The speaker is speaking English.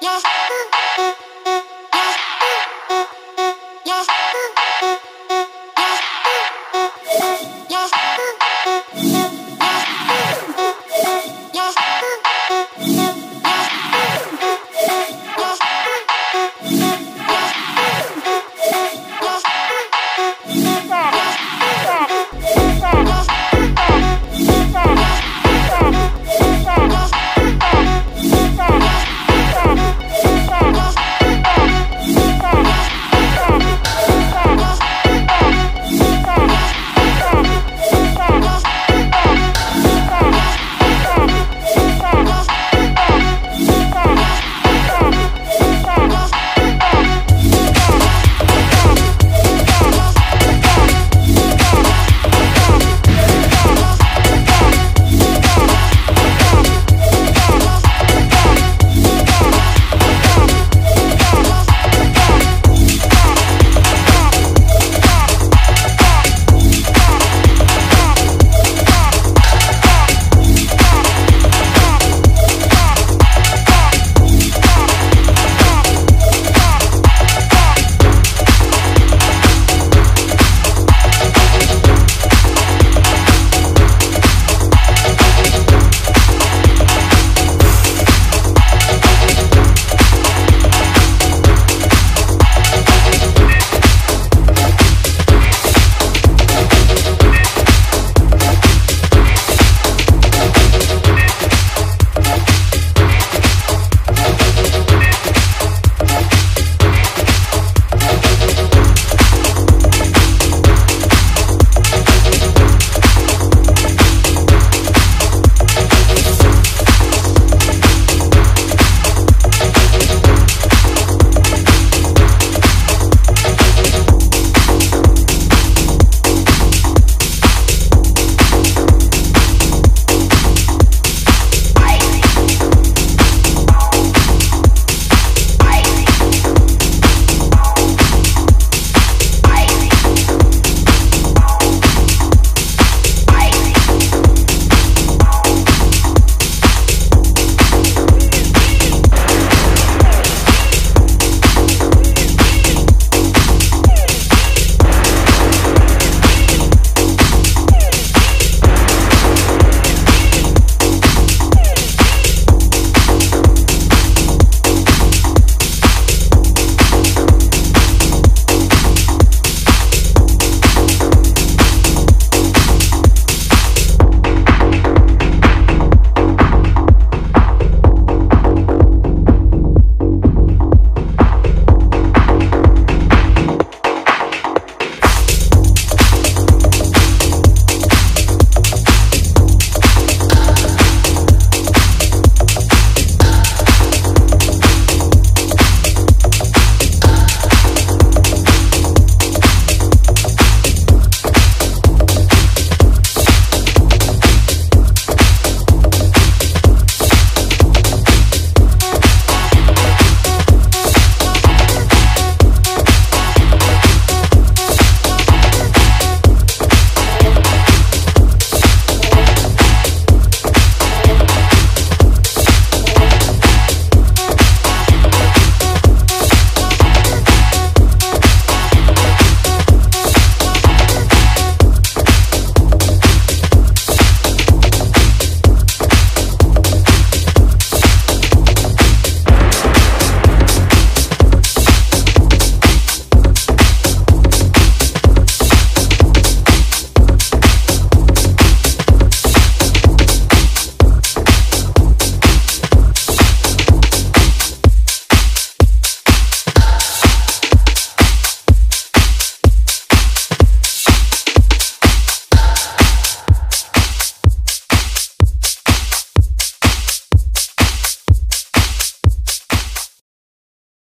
Yeah.